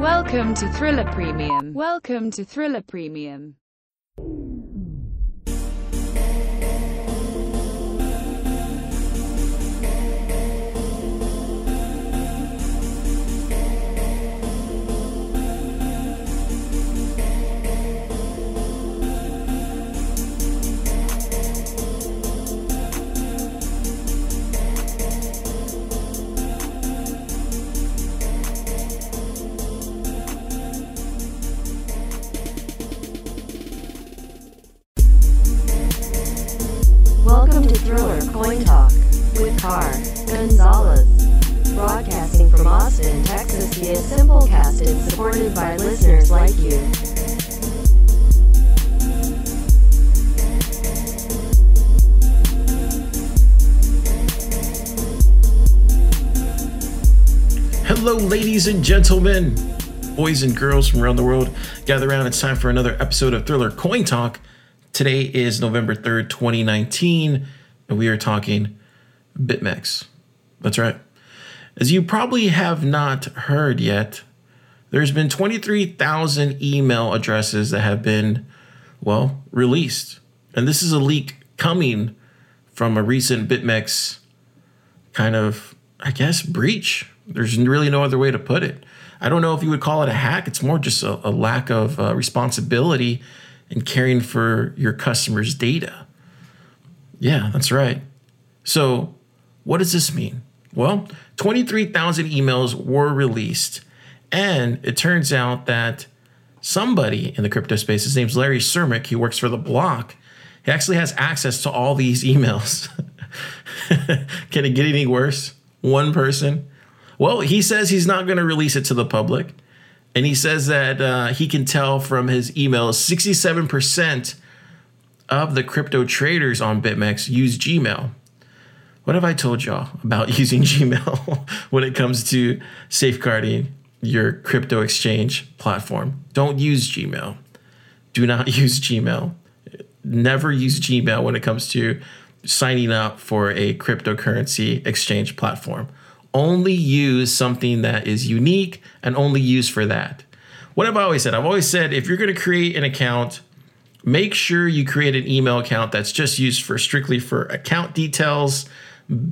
Welcome to Thriller Premium. Welcome to Thriller Premium. Thriller Coin Talk with Car Gonzalez. Broadcasting from Austin, Texas via Simplecast and supported by listeners like you. Hello, ladies and gentlemen, boys and girls from around the world. Gather around. It's time for another episode of Thriller Coin Talk. Today is November 3rd, 2019, and we are talking BitMEX. That's right. As you probably have not heard yet, there's been 23,000 email addresses that have been, well, released. And this is a leak coming from a recent BitMEX kind of, I guess, breach. There's really no other way to put it. I don't know if you would call it a hack. It's more just a, a lack of uh, responsibility and caring for your customers' data. Yeah, that's right. So, what does this mean? Well, 23,000 emails were released, and it turns out that somebody in the crypto space, his name's Larry Cermak, he works for the block, he actually has access to all these emails. Can it get any worse? One person? Well, he says he's not going to release it to the public. And he says that uh, he can tell from his emails 67% of the crypto traders on BitMEX use Gmail. What have I told y'all about using Gmail when it comes to safeguarding your crypto exchange platform? Don't use Gmail. Do not use Gmail. Never use Gmail when it comes to signing up for a cryptocurrency exchange platform only use something that is unique and only use for that. What have I always said? I've always said if you're going to create an account, make sure you create an email account that's just used for strictly for account details,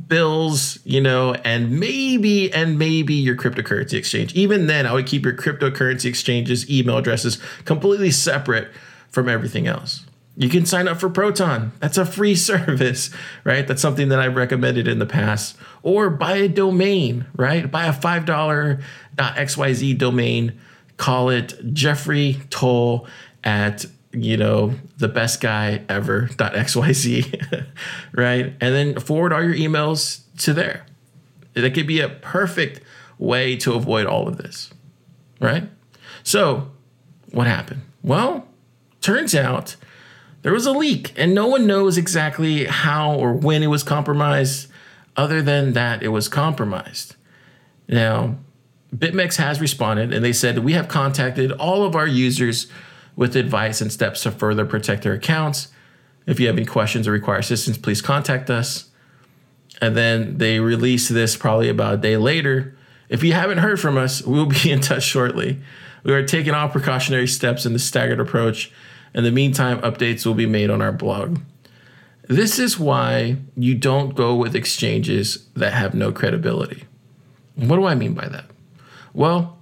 bills, you know, and maybe and maybe your cryptocurrency exchange. Even then, I would keep your cryptocurrency exchanges email addresses completely separate from everything else. You can sign up for Proton. That's a free service, right? That's something that I've recommended in the past. Or buy a domain, right? Buy a $5.xyz domain. Call it Jeffrey Toll at, you know, the best guy ever.xyz, right? And then forward all your emails to there. That could be a perfect way to avoid all of this, right? So, what happened? Well, turns out there was a leak, and no one knows exactly how or when it was compromised, other than that it was compromised. Now, BitMEX has responded, and they said, We have contacted all of our users with advice and steps to further protect their accounts. If you have any questions or require assistance, please contact us. And then they release this probably about a day later. If you haven't heard from us, we'll be in touch shortly. We are taking all precautionary steps in the staggered approach in the meantime, updates will be made on our blog. This is why you don't go with exchanges that have no credibility. What do I mean by that? Well,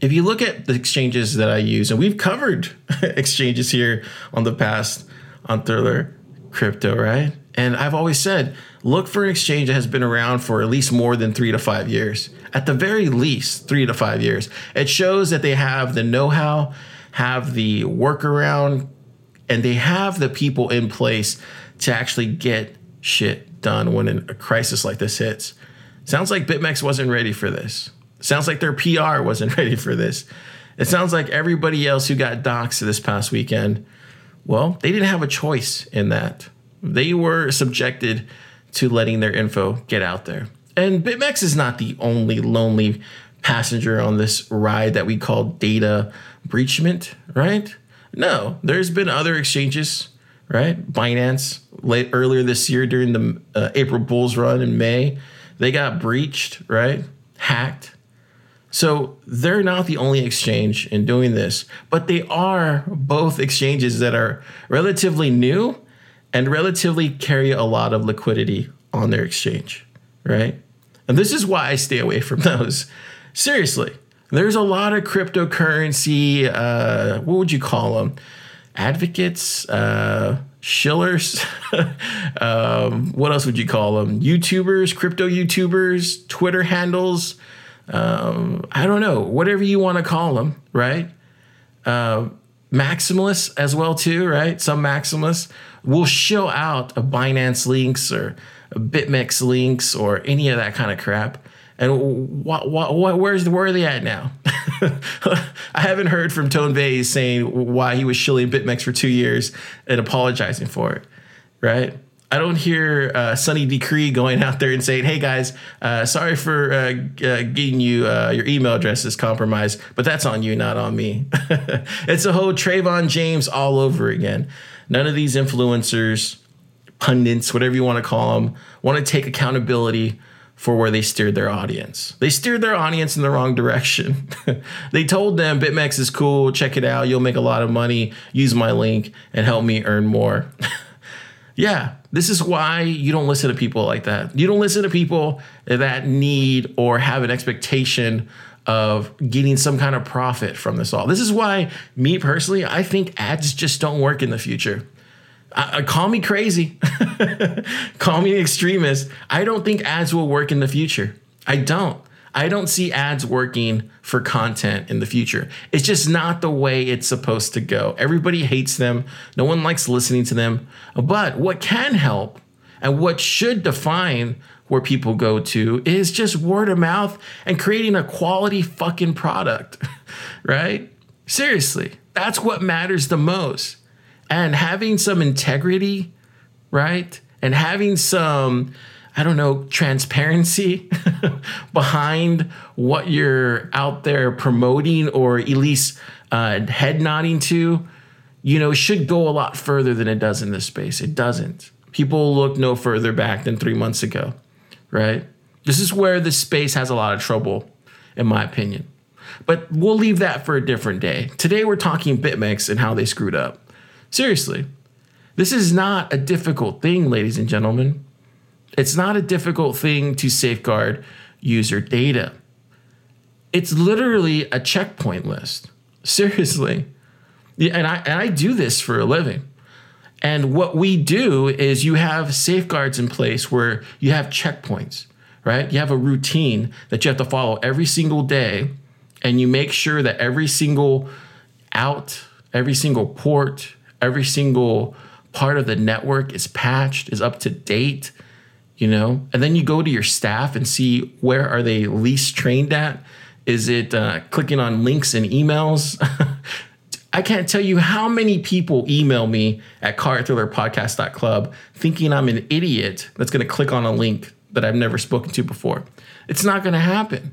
if you look at the exchanges that I use, and we've covered exchanges here on the past on Thriller Crypto, right? And I've always said, look for an exchange that has been around for at least more than three to five years. At the very least, three to five years. It shows that they have the know how have the workaround, and they have the people in place to actually get shit done when a crisis like this hits. Sounds like BitMEX wasn't ready for this. Sounds like their PR wasn't ready for this. It sounds like everybody else who got doxxed this past weekend, well, they didn't have a choice in that. They were subjected to letting their info get out there. And BitMEX is not the only lonely passenger on this ride that we call data breachment, right? No, there's been other exchanges, right? Binance late earlier this year during the uh, April Bulls run in May, they got breached, right? Hacked. So they're not the only exchange in doing this, but they are both exchanges that are relatively new and relatively carry a lot of liquidity on their exchange, right? And this is why I stay away from those. Seriously, there's a lot of cryptocurrency, uh, what would you call them? Advocates, uh, shillers. um, what else would you call them? YouTubers, crypto YouTubers, Twitter handles. Um, I don't know, whatever you want to call them, right? Uh, maximalists as well too, right? Some maximalists will show out a Binance links or a BitMEX links or any of that kind of crap. And what, what, what, where's where are they at now? I haven't heard from Tone Vays saying why he was shilling BitMEX for two years and apologizing for it, right? I don't hear uh, Sunny Decree going out there and saying, "Hey guys, uh, sorry for uh, uh getting you uh, your email addresses compromised, but that's on you, not on me." it's a whole Trevon James all over again. None of these influencers, pundits, whatever you want to call them, want to take accountability for where they steered their audience. They steered their audience in the wrong direction. they told them BitMEX is cool, check it out, you'll make a lot of money, use my link and help me earn more. yeah, this is why you don't listen to people like that. You don't listen to people that need or have an expectation of getting some kind of profit from this all. This is why, me personally, I think ads just don't work in the future. Uh, call me crazy, call me extremist. I don't think ads will work in the future. I don't. I don't see ads working for content in the future. It's just not the way it's supposed to go. Everybody hates them. No one likes listening to them. But what can help and what should define where people go to is just word of mouth and creating a quality fucking product, right? Seriously, that's what matters the most and having some integrity, right? And having some, I don't know, transparency behind what you're out there promoting or at least uh, head nodding to, you know, should go a lot further than it does in this space. It doesn't. People look no further back than three months ago, right? This is where the space has a lot of trouble, in my opinion. But we'll leave that for a different day. Today, we're talking BitMEX and how they screwed up. Seriously, this is not a difficult thing, ladies and gentlemen. It's not a difficult thing to safeguard user data. It's literally a checkpoint list. Seriously. Yeah, and I and I do this for a living. And what we do is you have safeguards in place where you have checkpoints, right? You have a routine that you have to follow every single day and you make sure that every single out, every single port, every single part of the network is patched, is up to date, you know? And then you go to your staff and see where are they least trained at? Is it uh, clicking on links and emails? I can't tell you how many people email me at carthrillerpodcast.club thinking I'm an idiot that's going to click on a link that I've never spoken to before. It's not going to happen.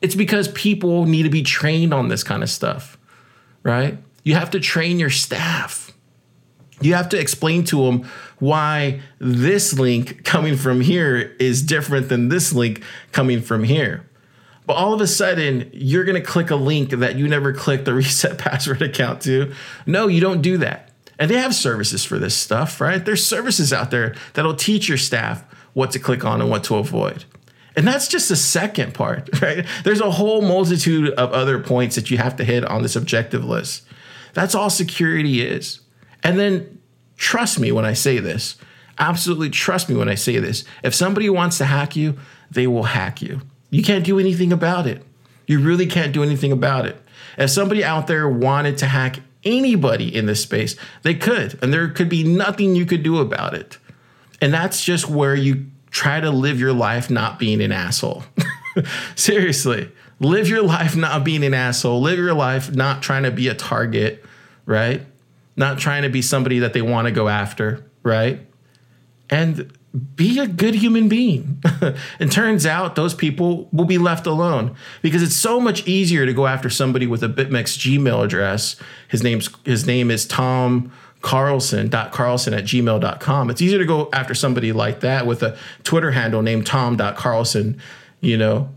It's because people need to be trained on this kind of stuff, right? You have to train your staff you have to explain to them why this link coming from here is different than this link coming from here. But all of a sudden, you're going to click a link that you never clicked the reset password account to. No, you don't do that. And they have services for this stuff, right? There's services out there that'll teach your staff what to click on and what to avoid. And that's just the second part, right? There's a whole multitude of other points that you have to hit on this objective list. That's all security is. And then trust me when I say this. Absolutely trust me when I say this. If somebody wants to hack you, they will hack you. You can't do anything about it. You really can't do anything about it. If somebody out there wanted to hack anybody in this space, they could, and there could be nothing you could do about it. And that's just where you try to live your life not being an asshole. Seriously, live your life not being an asshole. Live your life not trying to be a target, right? Not trying to be somebody that they want to go after, right? And be a good human being. and turns out those people will be left alone because it's so much easier to go after somebody with a BitMEX Gmail address. His name's his name is Tom Carlson, Carlson at gmail.com. It's easier to go after somebody like that with a Twitter handle named Tom.Carlson, you know,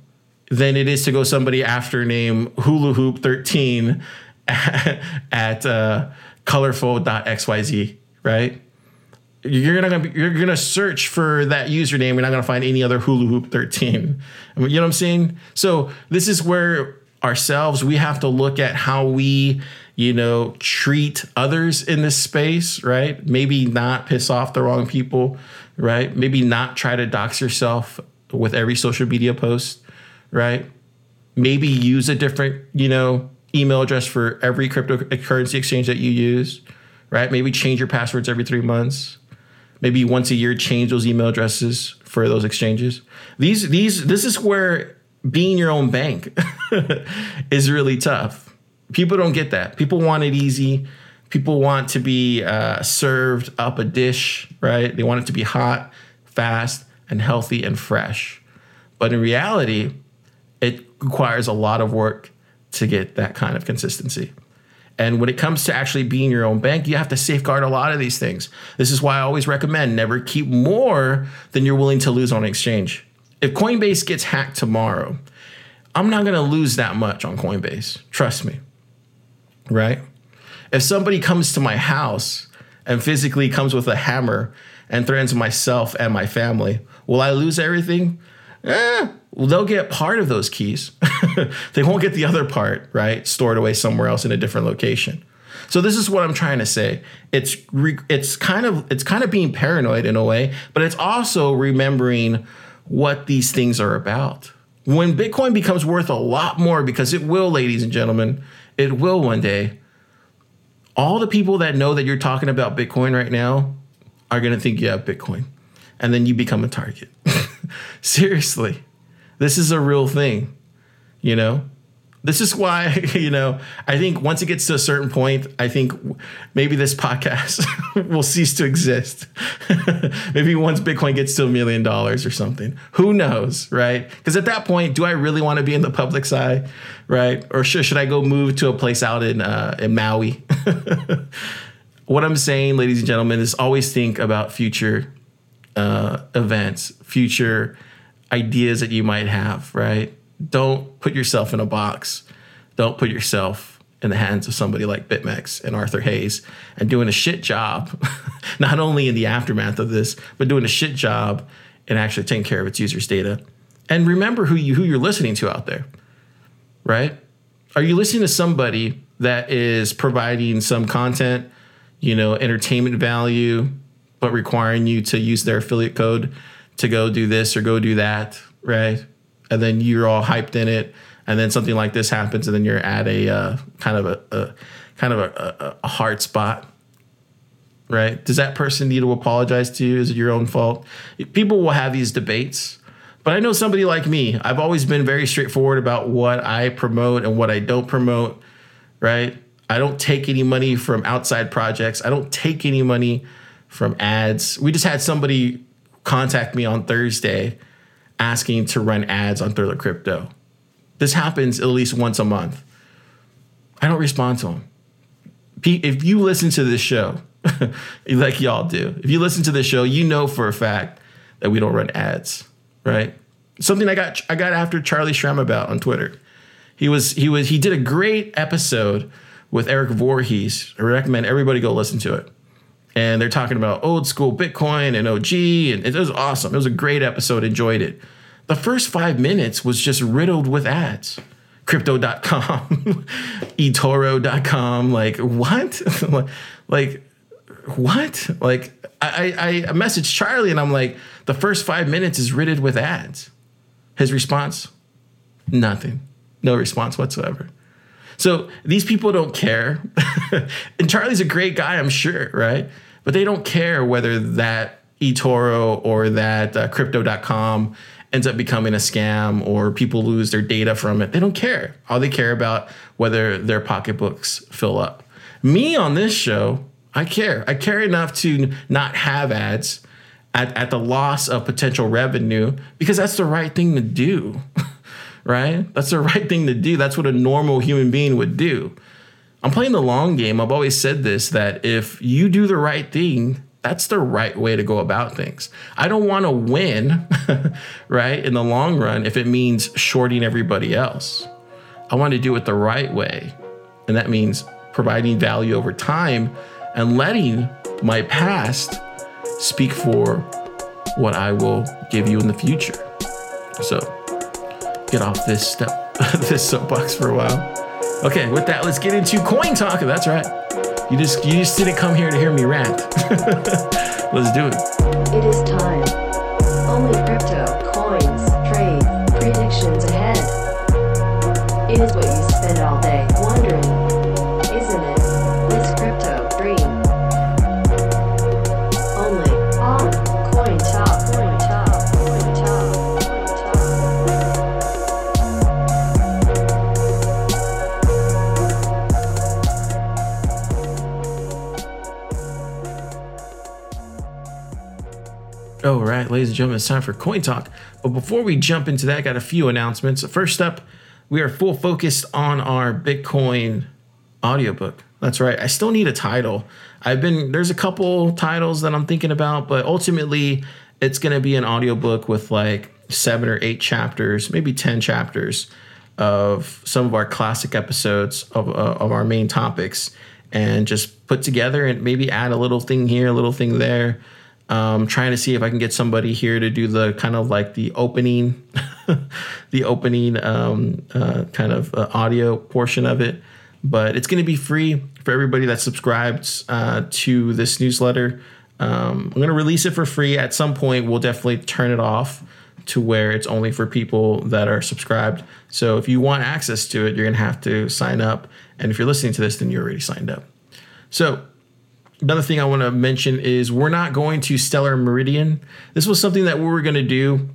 than it is to go somebody after name hula hoop 13 at, at uh, colorful.xyz, right? You're gonna you're gonna search for that username. You're not gonna find any other Hulu hoop 13. I mean, you know what I'm saying? So this is where ourselves we have to look at how we you know treat others in this space right maybe not piss off the wrong people right maybe not try to dox yourself with every social media post right maybe use a different you know email address for every cryptocurrency exchange that you use right maybe change your passwords every three months maybe once a year change those email addresses for those exchanges these these this is where being your own bank is really tough. People don't get that. People want it easy. People want to be uh, served up a dish, right? They want it to be hot, fast, and healthy and fresh. But in reality, it requires a lot of work to get that kind of consistency. And when it comes to actually being your own bank, you have to safeguard a lot of these things. This is why I always recommend never keep more than you're willing to lose on exchange if Coinbase gets hacked tomorrow, I'm not going to lose that much on Coinbase. Trust me. Right? If somebody comes to my house and physically comes with a hammer and threatens myself and my family, will I lose everything? Eh, well, they'll get part of those keys. they won't get the other part, right? Stored away somewhere else in a different location. So this is what I'm trying to say. It's re- it's kind of it's kind of being paranoid in a way, but it's also remembering what these things are about. When Bitcoin becomes worth a lot more, because it will, ladies and gentlemen, it will one day, all the people that know that you're talking about Bitcoin right now are going to think you have Bitcoin. And then you become a target. Seriously, this is a real thing, you know? this is why you know i think once it gets to a certain point i think maybe this podcast will cease to exist. Maybe once bitcoin gets to a million dollars or something. Who knows right? Because at that point do i really want to be in the public's eye right? Or should, should i go move to a place out in uh, in maui? What i'm saying ladies and gentlemen is always think about future uh, events future ideas that you might have right don't put yourself in a box. Don't put yourself in the hands of somebody like BitMEX and Arthur Hayes and doing a shit job, not only in the aftermath of this, but doing a shit job and actually taking care of its users' data. And remember who you who you're listening to out there, right? Are you listening to somebody that is providing some content, you know, entertainment value, but requiring you to use their affiliate code to go do this or go do that, right? and then you're all hyped in it, and then something like this happens, and then you're at a uh, kind of a, a kind of a, a, a hard spot right? Does that person need to apologize to you? Is it your own fault? People will have these debates, but I know somebody like me. I've always been very straightforward about what I promote and what I don't promote, right? I don't take any money from outside projects. I don't take any money from ads. We just had somebody contact me on Thursday asking to run ads on Thriller Crypto. This happens at least once a month. I don't respond to them. If you listen to this show, like y'all do, if you listen to this show, you know for a fact that we don't run ads, right? Something I got I got after Charlie Shrem about on Twitter. He was he was he did a great episode with Eric Voorhees. I recommend everybody go listen to it and they're talking about old school Bitcoin and OG, and it was awesome. It was a great episode. Enjoyed it. The first five minutes was just riddled with ads. Crypto.com, eToro.com. Like, what? like, what? Like, I, I, I messaged Charlie and I'm like, the first five minutes is riddled with ads. His response, nothing. No response whatsoever. So these people don't care. and Charlie's a great guy, I'm sure, right? But they don't care whether that eToro or that uh, crypto.com ends up becoming a scam or people lose their data from it. They don't care. All they care about whether their pocketbooks fill up. Me on this show, I care. I care enough to not have ads at, at the loss of potential revenue because that's the right thing to do. right? That's the right thing to do. That's what a normal human being would do. I'm playing the long game. I've always said this that if you do the right thing, that's the right way to go about things. I don't want to win, right, in the long run if it means shorting everybody else. I want to do it the right way. And that means providing value over time and letting my past speak for what I will give you in the future. So get off this step, this soapbox for a while. Okay, with that, let's get into coin talk. That's right. You just you just didn't come here to hear me rant. let's do it. It is time. Only crypto, coins, trades, predictions ahead. It is what you spend all day ladies and gentlemen, it's time for Coin Talk. But before we jump into that, I got a few announcements. First up, we are full focused on our Bitcoin audiobook. That's right. I still need a title. I've been there's a couple titles that I'm thinking about, but ultimately it's going to be an audiobook with like 7 or 8 chapters, maybe 10 chapters of some of our classic episodes of uh, of our main topics and just put together and maybe add a little thing here, a little thing there um, trying to see if I can get somebody here to do the kind of like the opening, the opening um, uh, kind of uh, audio portion of it. But it's going to be free for everybody that subscribes uh, to this newsletter. Um, I'm going to release it for free at some point. We'll definitely turn it off to where it's only for people that are subscribed. So if you want access to it, you're going to have to sign up. And if you're listening to this, then you're already signed up. So another thing I want to mention is we're not going to Stellar Meridian. This was something that we were going to do.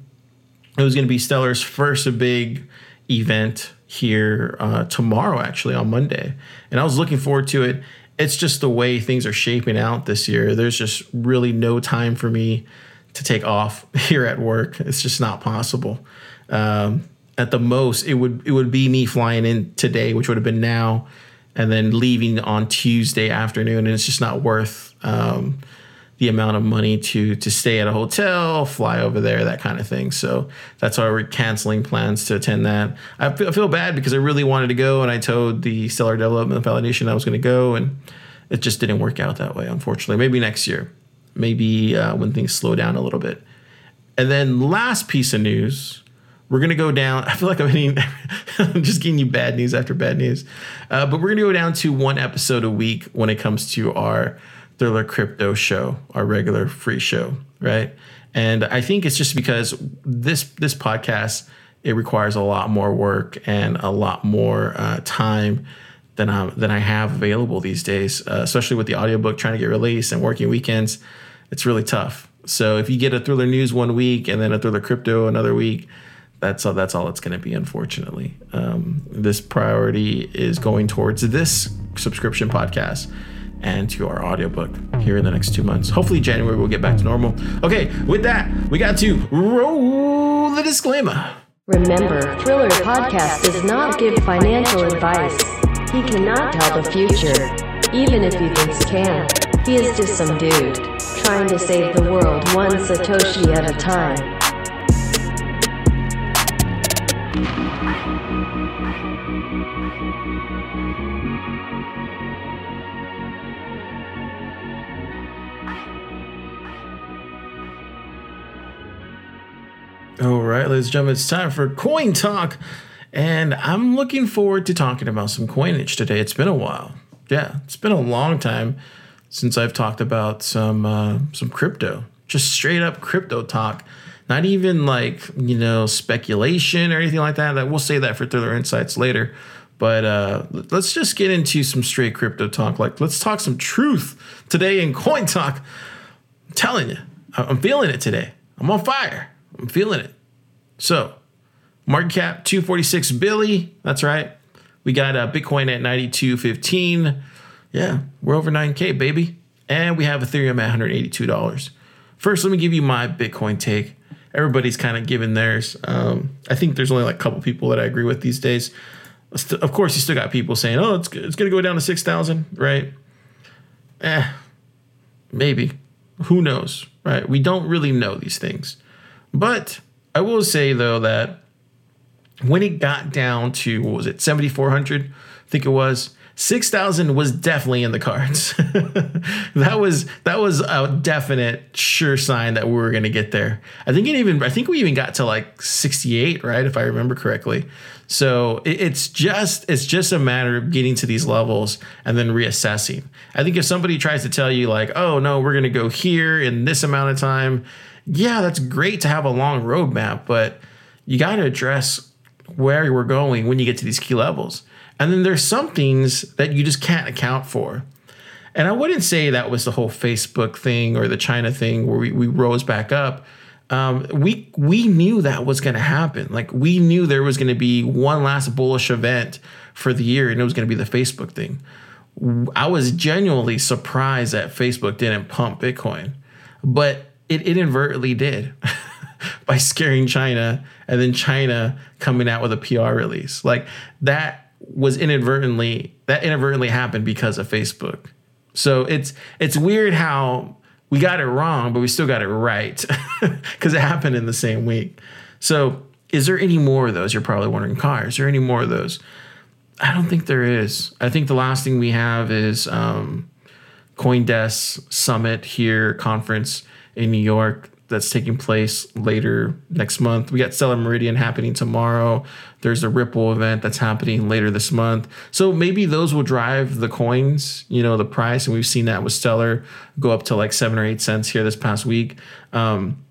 It was going to be Stellar's first big event here uh, tomorrow, actually on Monday, and I was looking forward to it. It's just the way things are shaping out this year. There's just really no time for me to take off here at work. It's just not possible. Um, at the most, it would it would be me flying in today, which would have been now and then leaving on Tuesday afternoon, and it's just not worth um, the amount of money to to stay at a hotel, fly over there, that kind of thing. So that's why we're canceling plans to attend that. I feel, I feel bad because I really wanted to go, and I told the Stellar Development Foundation I was going to go, and it just didn't work out that way, unfortunately. Maybe next year, maybe uh, when things slow down a little bit. And then last piece of news we're gonna go down. I feel like I'm hitting, I'm just giving you bad news after bad news, uh, but we're gonna go down to one episode a week when it comes to our Thriller Crypto show, our regular free show, right? And I think it's just because this this podcast it requires a lot more work and a lot more uh, time than I than I have available these days, uh, especially with the audiobook trying to get released and working weekends. It's really tough. So if you get a Thriller News one week and then a Thriller Crypto another week, that's all that's all it's going to be unfortunately um, this priority is going towards this subscription podcast and to our audiobook here in the next two months hopefully january we'll get back to normal okay with that we got to roll the disclaimer Remember, Thriller Podcast does not give financial advice. He cannot tell the future, even if he thinks can. He is just some dude trying to save the world one Satoshi at a time. All right ladies and gentlemen it's time for coin talk and i'm looking forward to talking about some coinage today. It's been a while. Yeah it's been a long time since i've talked about some uh, some crypto just straight up crypto talk not even like you know speculation or anything like that that we'll say that for thriller insights later. But uh, let's just get into some straight crypto talk. Like let's talk some truth today in coin talk. I'm telling you i'm feeling it today. I'm on fire. I'm feeling it. So market cap 246 billy. That's right. We got uh, bitcoin at 9215 yeah we're over 9k baby. And we have ethereum at $182 first let me give you my bitcoin take everybody's kind of given theirs um, i think there's only like a couple people that i agree with these days of course you still got people saying oh it's, it's going to go down to 6000 right eh maybe Who knows, right? We don't really know these things. But I will say though that when it got down to what was it, 7400, I think it was, 6000 was definitely in the cards. that was that was a definite sure sign that we were going to get there. I think it even I think we even got to like 68, right if I remember correctly. So it, it's just it's just a matter of getting to these levels and then reassessing. I think if somebody tries to tell you like, "Oh no, we're going to go here in this amount of time." Yeah, that's great to have a long roadmap, but you got to address where we're going when you get to these key levels. And then there's some things that you just can't account for. And I wouldn't say that was the whole Facebook thing or the China thing where we, we rose back up. Um, we we knew that was going to happen. Like we knew there was going to be one last bullish event for the year, and it was going to be the Facebook thing. I was genuinely surprised that Facebook didn't pump Bitcoin, but it inadvertently did by scaring China, and then China coming out with a PR release like that was inadvertently that inadvertently happened because of Facebook. So it's it's weird how we got it wrong, but we still got it right because it happened in the same week. So is there any more of those? You're probably wondering, Car, is there any more of those? I don't think there is. I think the last thing we have is um, CoinDesk Summit here conference in New York that's taking place later next month. We got Stellar Meridian happening tomorrow. There's a Ripple event that's happening later this month. So maybe those will drive the coins, you know, the price. And we've seen that with Stellar go up to like seven or eight cents here this past week. Um,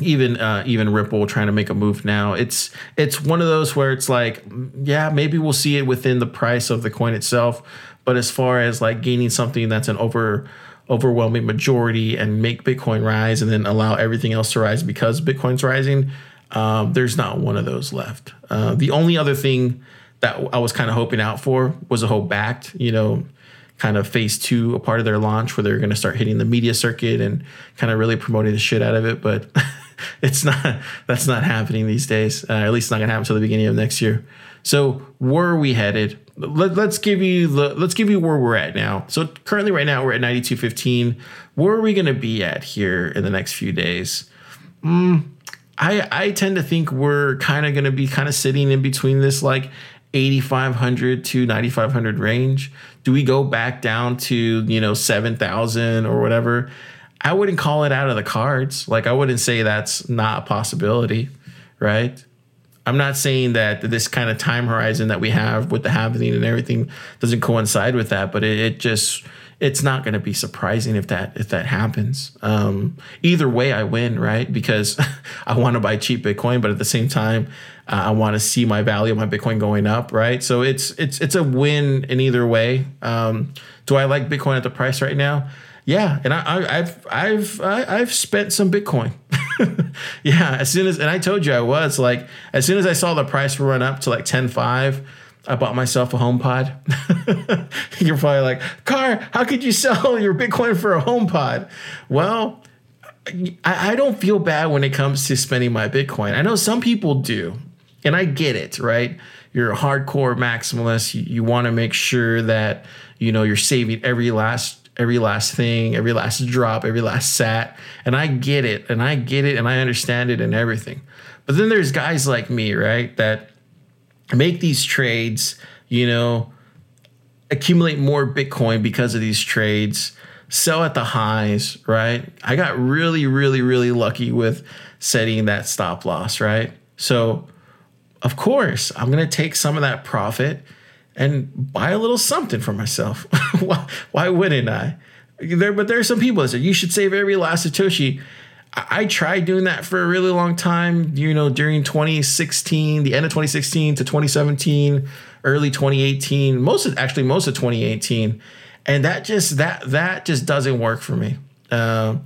even uh, even Ripple trying to make a move now. It's it's one of those where it's like, yeah, maybe we'll see it within the price of the coin itself. But as far as like gaining something that's an over overwhelming majority and make Bitcoin rise and then allow everything else to rise because Bitcoin's rising, um, there's not one of those left. Uh, the only other thing that I was kind of hoping out for was a whole Bakkt, you know, kind of phase two, a part of their launch where they're going to start hitting the media circuit and kind of really promoting the shit out of it. But it's not, that's not happening these days. Uh, at least not going to happen until the beginning of next year. So where are we headed? Let, us give you the let's give you where we're at now. So currently, right now, we're at ninety two fifteen. Where are we going to be at here in the next few days? Mm, I I tend to think we're kind of going to be kind of sitting in between this like 8500 to 9500 range. Do we go back down to, you know, 7000 or whatever? I wouldn't call it out of the cards. Like I wouldn't say that's not a possibility, right? I'm not saying that this kind of time horizon that we have with the halvening and everything doesn't coincide with that, but it, it just it's not going to be surprising if that if that happens. Um, either way, I win, right? Because I want to buy cheap Bitcoin, but at the same time, uh, I want to see my value of my Bitcoin going up, right? So it's it's it's a win in either way. Um, do I like Bitcoin at the price right now? Yeah, and I, have I've I've spent some Bitcoin. yeah, as soon as and I told you I was like as soon as I saw the price run up to like ten five, I bought myself a HomePod. You're probably like, Car, how could you sell your Bitcoin for a HomePod? Well, I, I don't feel bad when it comes to spending my Bitcoin. I know some people do, and I get it, right? You're a hardcore maximalist. You, you want to make sure that you know you're saving every last every last thing, every last drop, every last sat. And I get it and I get it and I understand it and everything. But then there's guys like me, right, that make these trades, you know, accumulate more Bitcoin because of these trades, sell at the highs, right? I got really, really, really lucky with setting that stop loss, right? So, of course, I'm going to take some of that profit and buy a little something for myself. why, why wouldn't I? There, but there are some people that say you should save every last Satoshi. I, I tried doing that for a really long time, you know, during 2016, the end of 2016 to 2017, early 2018, most of actually most of 2018. And that just that that just doesn't work for me. Uh,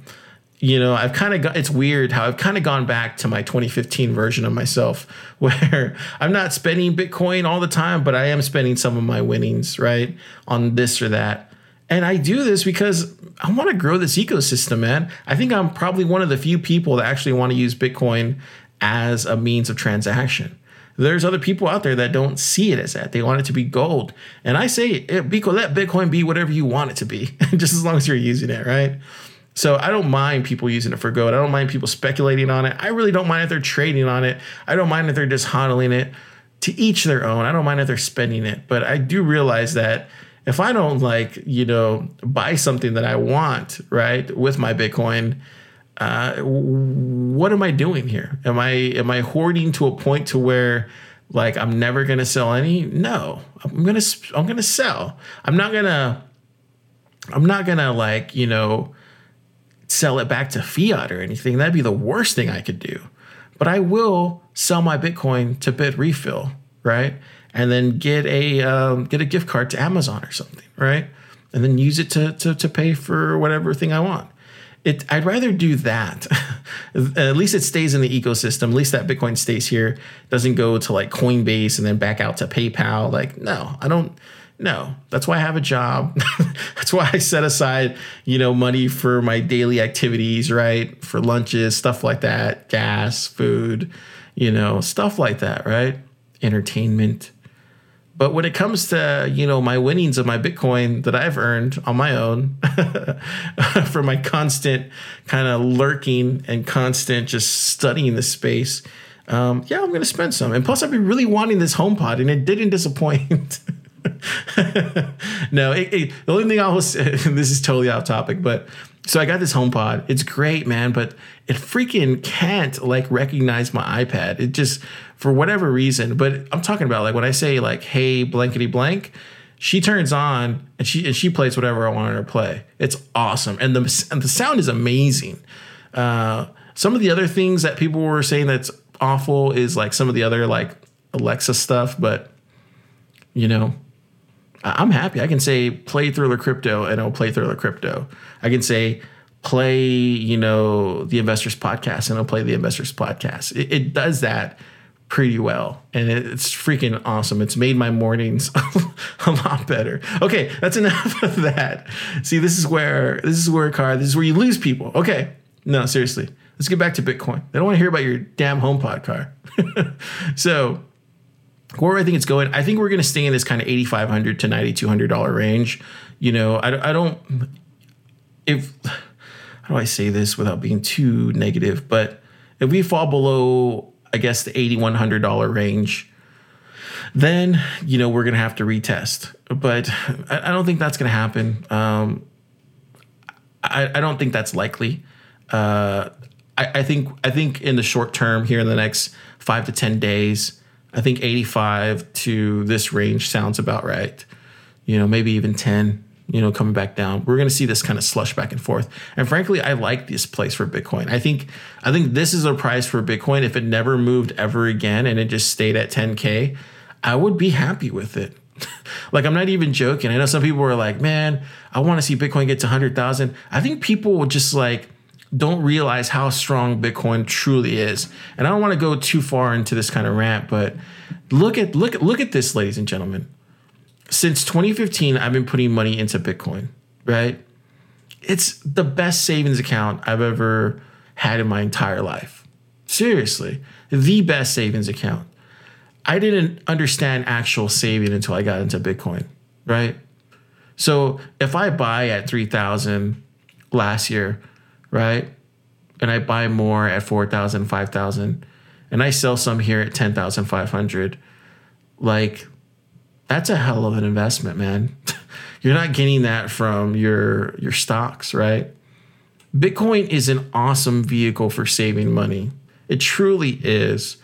you know, I've kind of got it's weird how I've kind of gone back to my 2015 version of myself where I'm not spending Bitcoin all the time, but I am spending some of my winnings, right, on this or that. And I do this because I want to grow this ecosystem, man. I think I'm probably one of the few people that actually want to use Bitcoin as a means of transaction. There's other people out there that don't see it as that. They want it to be gold. And I say, let Bitcoin be whatever you want it to be, just as long as you're using it, right? So I don't mind people using it for gold. I don't mind people speculating on it. I really don't mind if they're trading on it. I don't mind if they're just hodling it. To each their own. I don't mind if they're spending it, but I do realize that if I don't like, you know, buy something that I want, right, with my Bitcoin, uh, what am I doing here? Am I am I hoarding to a point to where like I'm never gonna sell any? No, I'm gonna I'm gonna sell. I'm not gonna I'm not gonna like you know sell it back to fiat or anything. That'd be the worst thing I could do. But I will sell my Bitcoin to Bitrefill, right? And then get a um, get a gift card to Amazon or something, right? And then use it to to, to pay for whatever thing I want. It, I'd rather do that. At least it stays in the ecosystem. At least that Bitcoin stays here. Doesn't go to like Coinbase and then back out to PayPal. Like, no, I don't. No, that's why I have a job. that's why I set aside, you know, money for my daily activities, right? For lunches, stuff like that, gas, food, you know, stuff like that, right? Entertainment. But when it comes to, you know, my winnings of my Bitcoin that I've earned on my own for my constant kind of lurking and constant just studying the space, um, yeah, I'm going to spend some. And plus, I've been really wanting this HomePod and it didn't disappoint. no, it, it, the only thing I was this is totally off topic, but so I got this HomePod. It's great, man, but it freaking can't like recognize my iPad. It just for whatever reason. But I'm talking about like when I say like, "Hey, blankety blank," she turns on and she and she plays whatever I want her to play. It's awesome, and the and the sound is amazing. Uh, some of the other things that people were saying that's awful is like some of the other like Alexa stuff, but you know, I'm happy. I can say play Thriller Crypto and it'll play Thriller Crypto. I can say play, you know, the Investors Podcast and it'll play the Investors Podcast. It, it does that pretty well and it's freaking awesome. It's made my mornings a lot better. Okay, that's enough of that. See, this is where this is where car this is where you lose people. Okay, no, seriously. Let's get back to Bitcoin. They don't want to hear about your damn HomePod car. so where I think it's going, I think we're going to stay in this kind of eighty five hundred to ninety two hundred dollar range. You know, I, I don't. If how do I say this without being too negative, but if we fall below, I guess the eighty one hundred dollar range, then you know we're going to have to retest. But I, I don't think that's going to happen. Um, I, I don't think that's likely. Uh, I, I think I think in the short term here in the next five to ten days I think 85 to this range sounds about right. You know, maybe even 10, you know, coming back down. We're going to see this kind of slush back and forth. And frankly, I like this place for Bitcoin. I think I think this is a price for Bitcoin if it never moved ever again and it just stayed at 10k, I would be happy with it. like I'm not even joking. I know some people are like, "Man, I want to see Bitcoin get to 100,000." I think people will just like don't realize how strong Bitcoin truly is. And I don't want to go too far into this kind of rant, but look at look look at this, ladies and gentlemen. Since 2015, I've been putting money into Bitcoin, right? It's the best savings account I've ever had in my entire life. Seriously, the best savings account. I didn't understand actual saving until I got into Bitcoin, right? So if I buy at 3000 last year, right? And I buy more at 4,000, 5,000, and I sell some here at 10,500. Like, that's a hell of an investment, man. You're not getting that from your your stocks, right? Bitcoin is an awesome vehicle for saving money. It truly is.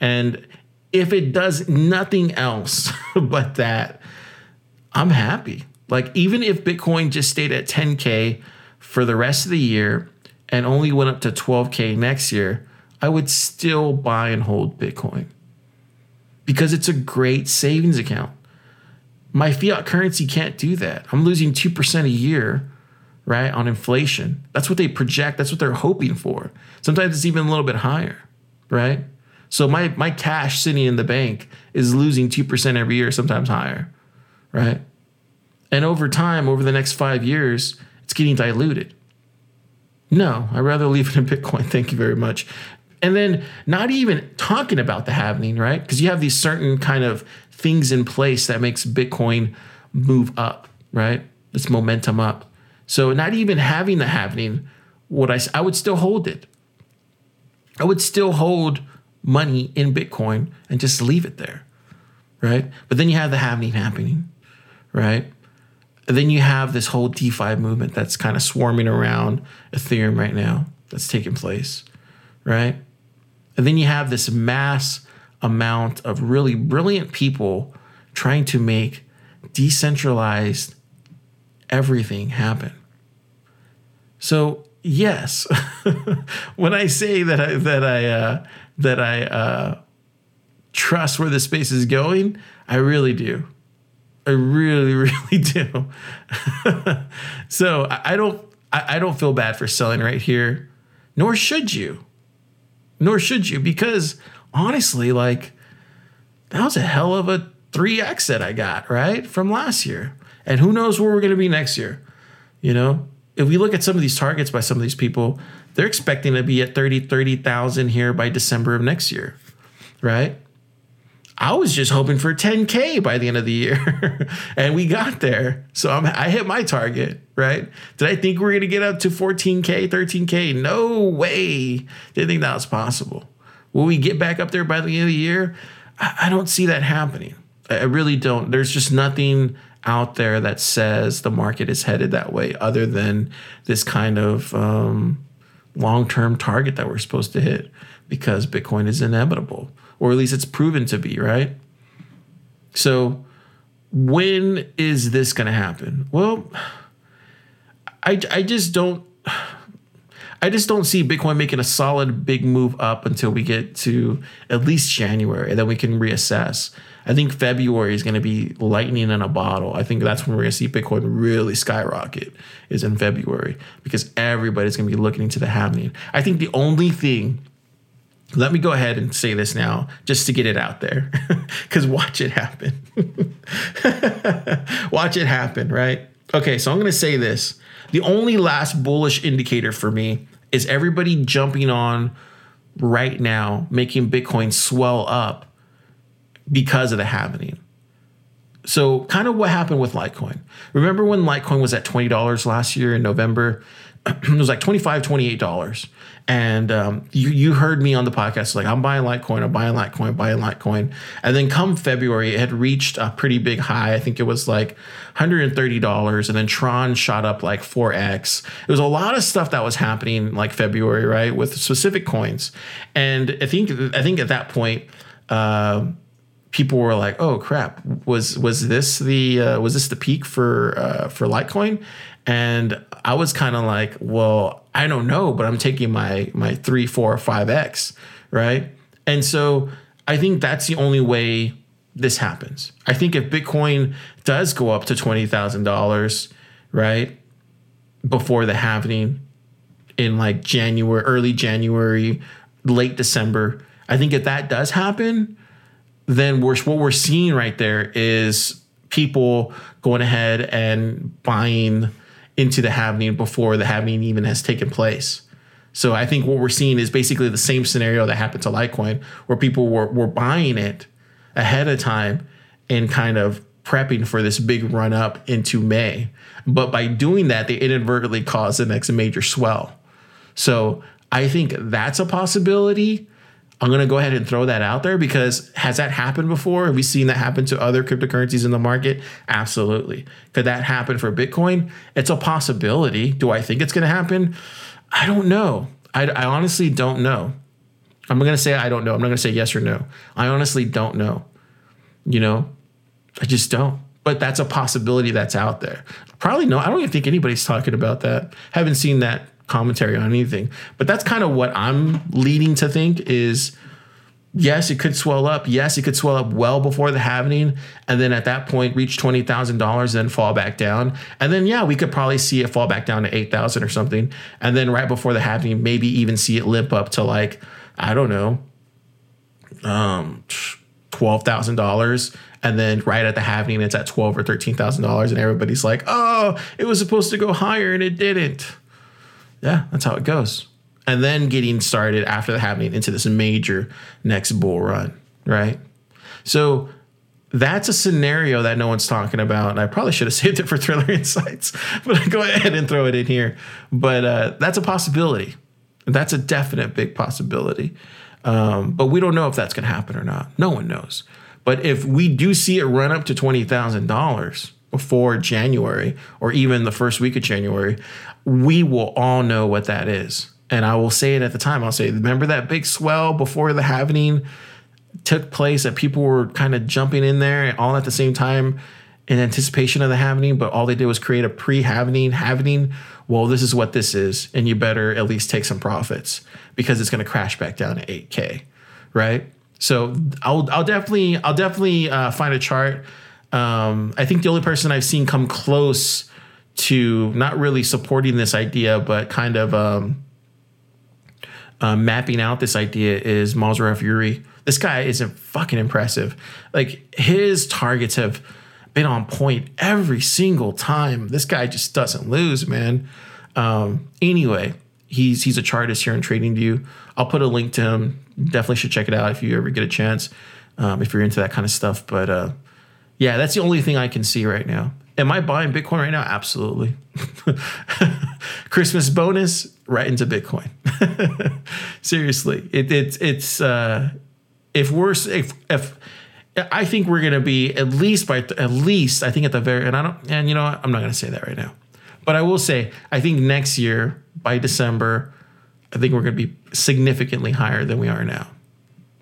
And if it does nothing else but that, I'm happy. Like even if Bitcoin just stayed at 10k for the rest of the year and only went up to 12K next year, I would still buy and hold Bitcoin because it's a great savings account. My fiat currency can't do that. I'm losing 2% a year, right, on inflation. That's what they project, that's what they're hoping for. Sometimes it's even a little bit higher, right? So my my cash sitting in the bank is losing 2% every year, sometimes higher, right? And over time, over the next 5 years, it's getting diluted. No, I'd rather leave it in Bitcoin. Thank you very much. And then not even talking about the halvening, right? Because you have these certain kind of things in place that makes Bitcoin move up, right? It's momentum up. So not even having the halvening, would I? I would still hold it. I would still hold money in Bitcoin and just leave it there, right? But then you have the halvening happening, right? And then you have this whole DeFi movement that's kind of swarming around Ethereum right now that's taking place, right? And then you have this mass amount of really brilliant people trying to make decentralized everything happen. So yes, when I say that I that I uh, that I uh, trust where the space is going, I really do. I really, really do. so I, don't I, I don't feel bad for selling right here, nor should you. Nor should you, because honestly, like that was a hell of a 3x that I got, right? From last year. And who knows where we're gonna be next year. You know? If we look at some of these targets by some of these people, they're expecting to be at 30, 30,000 here by December of next year, right? I was just hoping for 10K by the end of the year, and we got there. So I'm, I hit my target, right? Did I think we were going to get up to 14K, 13K? No way. Didn't think that was possible. Will we get back up there by the end of the year? I, I don't see that happening. I really don't. There's just nothing out there that says the market is headed that way other than this kind of um, long term target that we're supposed to hit because Bitcoin is inevitable or at least it's proven to be, right? So, when is this going to happen? Well, I, I just don't I just don't see Bitcoin making a solid big move up until we get to at least January, and then we can reassess. I think February is going to be lightning in a bottle. I think that's when we're going to see Bitcoin really skyrocket is in February because everybody's going to be looking into the halvening. I think the only thing let me go ahead and say this now just to get it out there. Because watch it happen. Watch it happen right? Okay so i'm going to say this. The only last bullish indicator for me is everybody jumping on right now making bitcoin swell up because of the halvening so kind of what happened with litecoin. Remember when litecoin was at $20 last year in november it was like $25 $28 and um, you you heard me on the podcast like I'm buying Litecoin, I'm buying Litecoin, buying Litecoin, and then come February it had reached a pretty big high. I think it was like 130 dollars, and then Tron shot up like 4x. It was a lot of stuff that was happening like February, right, with specific coins, and I think I think at that point. Uh, people were like, "Oh crap, was was this the uh, was this the peak for uh, for Litecoin?" And I was kind of like, "Well, I don't know, but I'm taking my my three, four, five x, right? And so I think that's the only way this happens. I think if Bitcoin does go up to twenty thousand dollars, right, before the halving in like January, early January, late December, I think if that does happen, then we're, what we're seeing right there is people going ahead and buying into the halvening before the halvening even has taken place. So I think what we're seeing is basically the same scenario that happened to Litecoin, where people were, were buying it ahead of time and kind of prepping for this big run up into May. But by doing that, they inadvertently caused the next major swell. So I think that's a possibility. I'm going to go ahead and throw that out there because has that happened before? Have we seen that happen to other cryptocurrencies in the market? Absolutely. Could that happen for Bitcoin? It's a possibility. Do I think it's going to happen? I don't know. I, I honestly don't know. I'm going to say I don't know. I'm not going to say yes or no. I honestly don't know. You know, I just don't. But that's a possibility that's out there. Probably no. I don't even think anybody's talking about that. Haven't seen that commentary on anything. But that's kind of what I'm leading to think is yes, it could swell up. Yes, it could swell up well before the halving, and then at that point reach twenty thousand dollars, then fall back down, and then yeah, we could probably see it fall back down to eight thousand or something, and then right before the halving, maybe even see it limp up to like I don't know, um, twelve thousand dollars. And then right at the halving, it's at twelve or thirteen thousand dollars, and everybody's like, "Oh, it was supposed to go higher, and it didn't." Yeah, that's how it goes. And then getting started after the halving into this major next bull run, right? So that's a scenario that no one's talking about. And I probably should have saved it for Thriller Insights, but I go ahead and throw it in here. But uh, that's a possibility. That's a definite big possibility. Um, but we don't know if that's going to happen or not. No one knows. But if we do see it run up to $20,000 before January or even the first week of January, we will all know what that is. And I will say it at the time. I'll say, remember that big swell before the halvening took place that people were kind of jumping in there all at the same time in anticipation of the halvening, but all they did was create a pre-halvening halvening. Well, this is what this is, and you better at least take some profits because it's going to crash back down to 8k, right? So I'll I'll definitely I'll definitely uh, find a chart. Um, I think the only person I've seen come close to not really supporting this idea, but kind of um, uh, mapping out this idea is Mazarov Yuri. This guy is fucking impressive. Like his targets have been on point every single time. This guy just doesn't lose, man. Um, anyway, he's he's a chartist here in TradingView. I'll put a link to him. Definitely should check it out if you ever get a chance. Um, if you're into that kind of stuff, but uh, yeah, that's the only thing I can see right now. Am I buying Bitcoin right now? Absolutely. Christmas bonus right into Bitcoin. Seriously, it, it's it's uh, if we're if if I think we're to be at least by at least I think at the very and I don't and you know what? I'm not to say that right now, but I will say I think next year by December, I think we're to be significantly higher than we are now.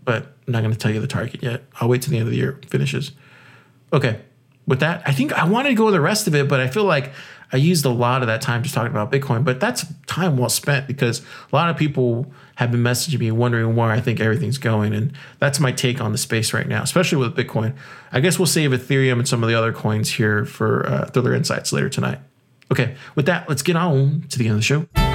But I'm not to tell you the target yet. I'll wait till the end of the year finishes. Okay, with that, I think I wanted to go with the rest of it, but I feel like I used a lot of that time just talking about Bitcoin. But that's time well spent because a lot of people have been messaging me wondering where I think everything's going. And that's my take on the space right now, especially with Bitcoin. I guess we'll save Ethereum and some of the other coins here for uh, Thriller Insights later tonight. Okay, with that, let's get on to the end of the show.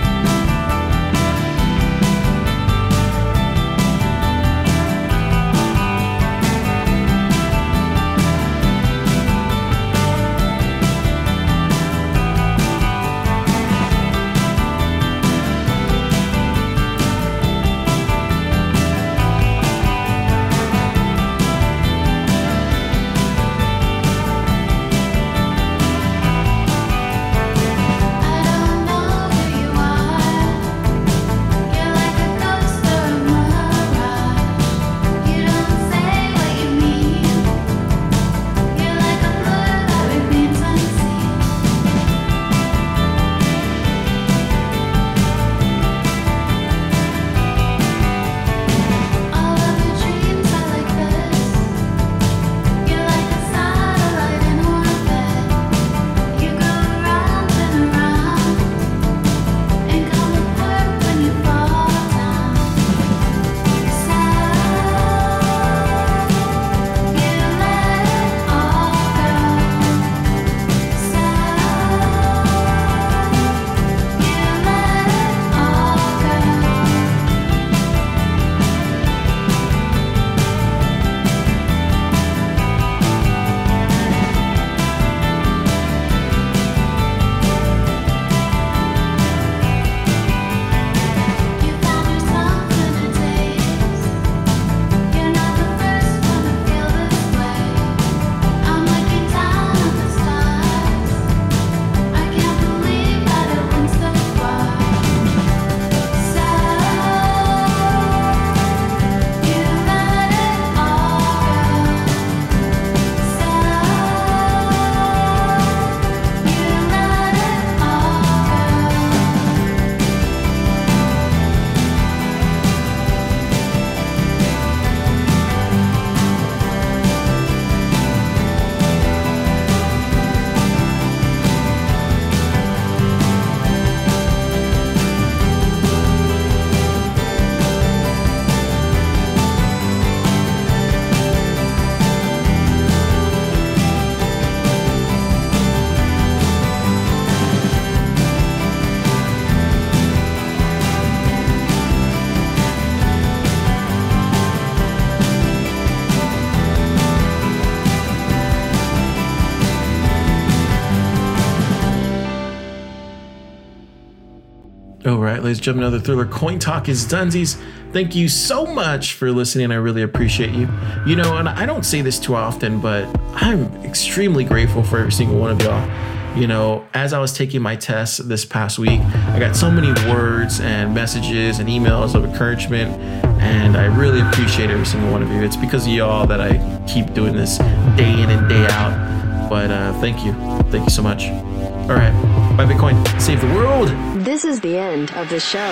All right, ladies and gentlemen, another thriller coin talk is Dunsies. Thank you so much for listening. I really appreciate you. You know, and I don't say this too often, but I'm extremely grateful for every single one of y'all. You know, as I was taking my test this past week, I got so many words and messages and emails of encouragement, and I really appreciate every single one of you. It's because of y'all that I keep doing this day in and day out. But uh, thank you. Thank you so much. All right, buy Bitcoin, save the world. This is the end of the show.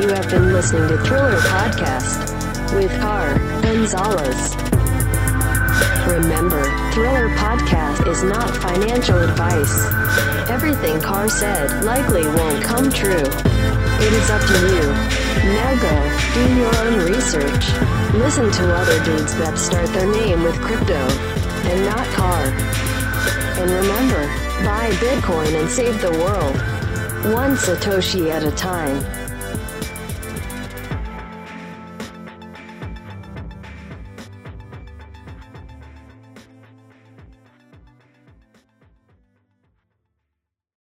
You have been listening to Thriller Podcast with Carr Gonzalez. Remember, Thriller Podcast is not financial advice. Everything Carr said likely won't come true. It is up to you. Now go, do your own research. Listen to other dudes that start their name with crypto, and not Carr. And remember, buy Bitcoin and save the world. One Satoshi at a time.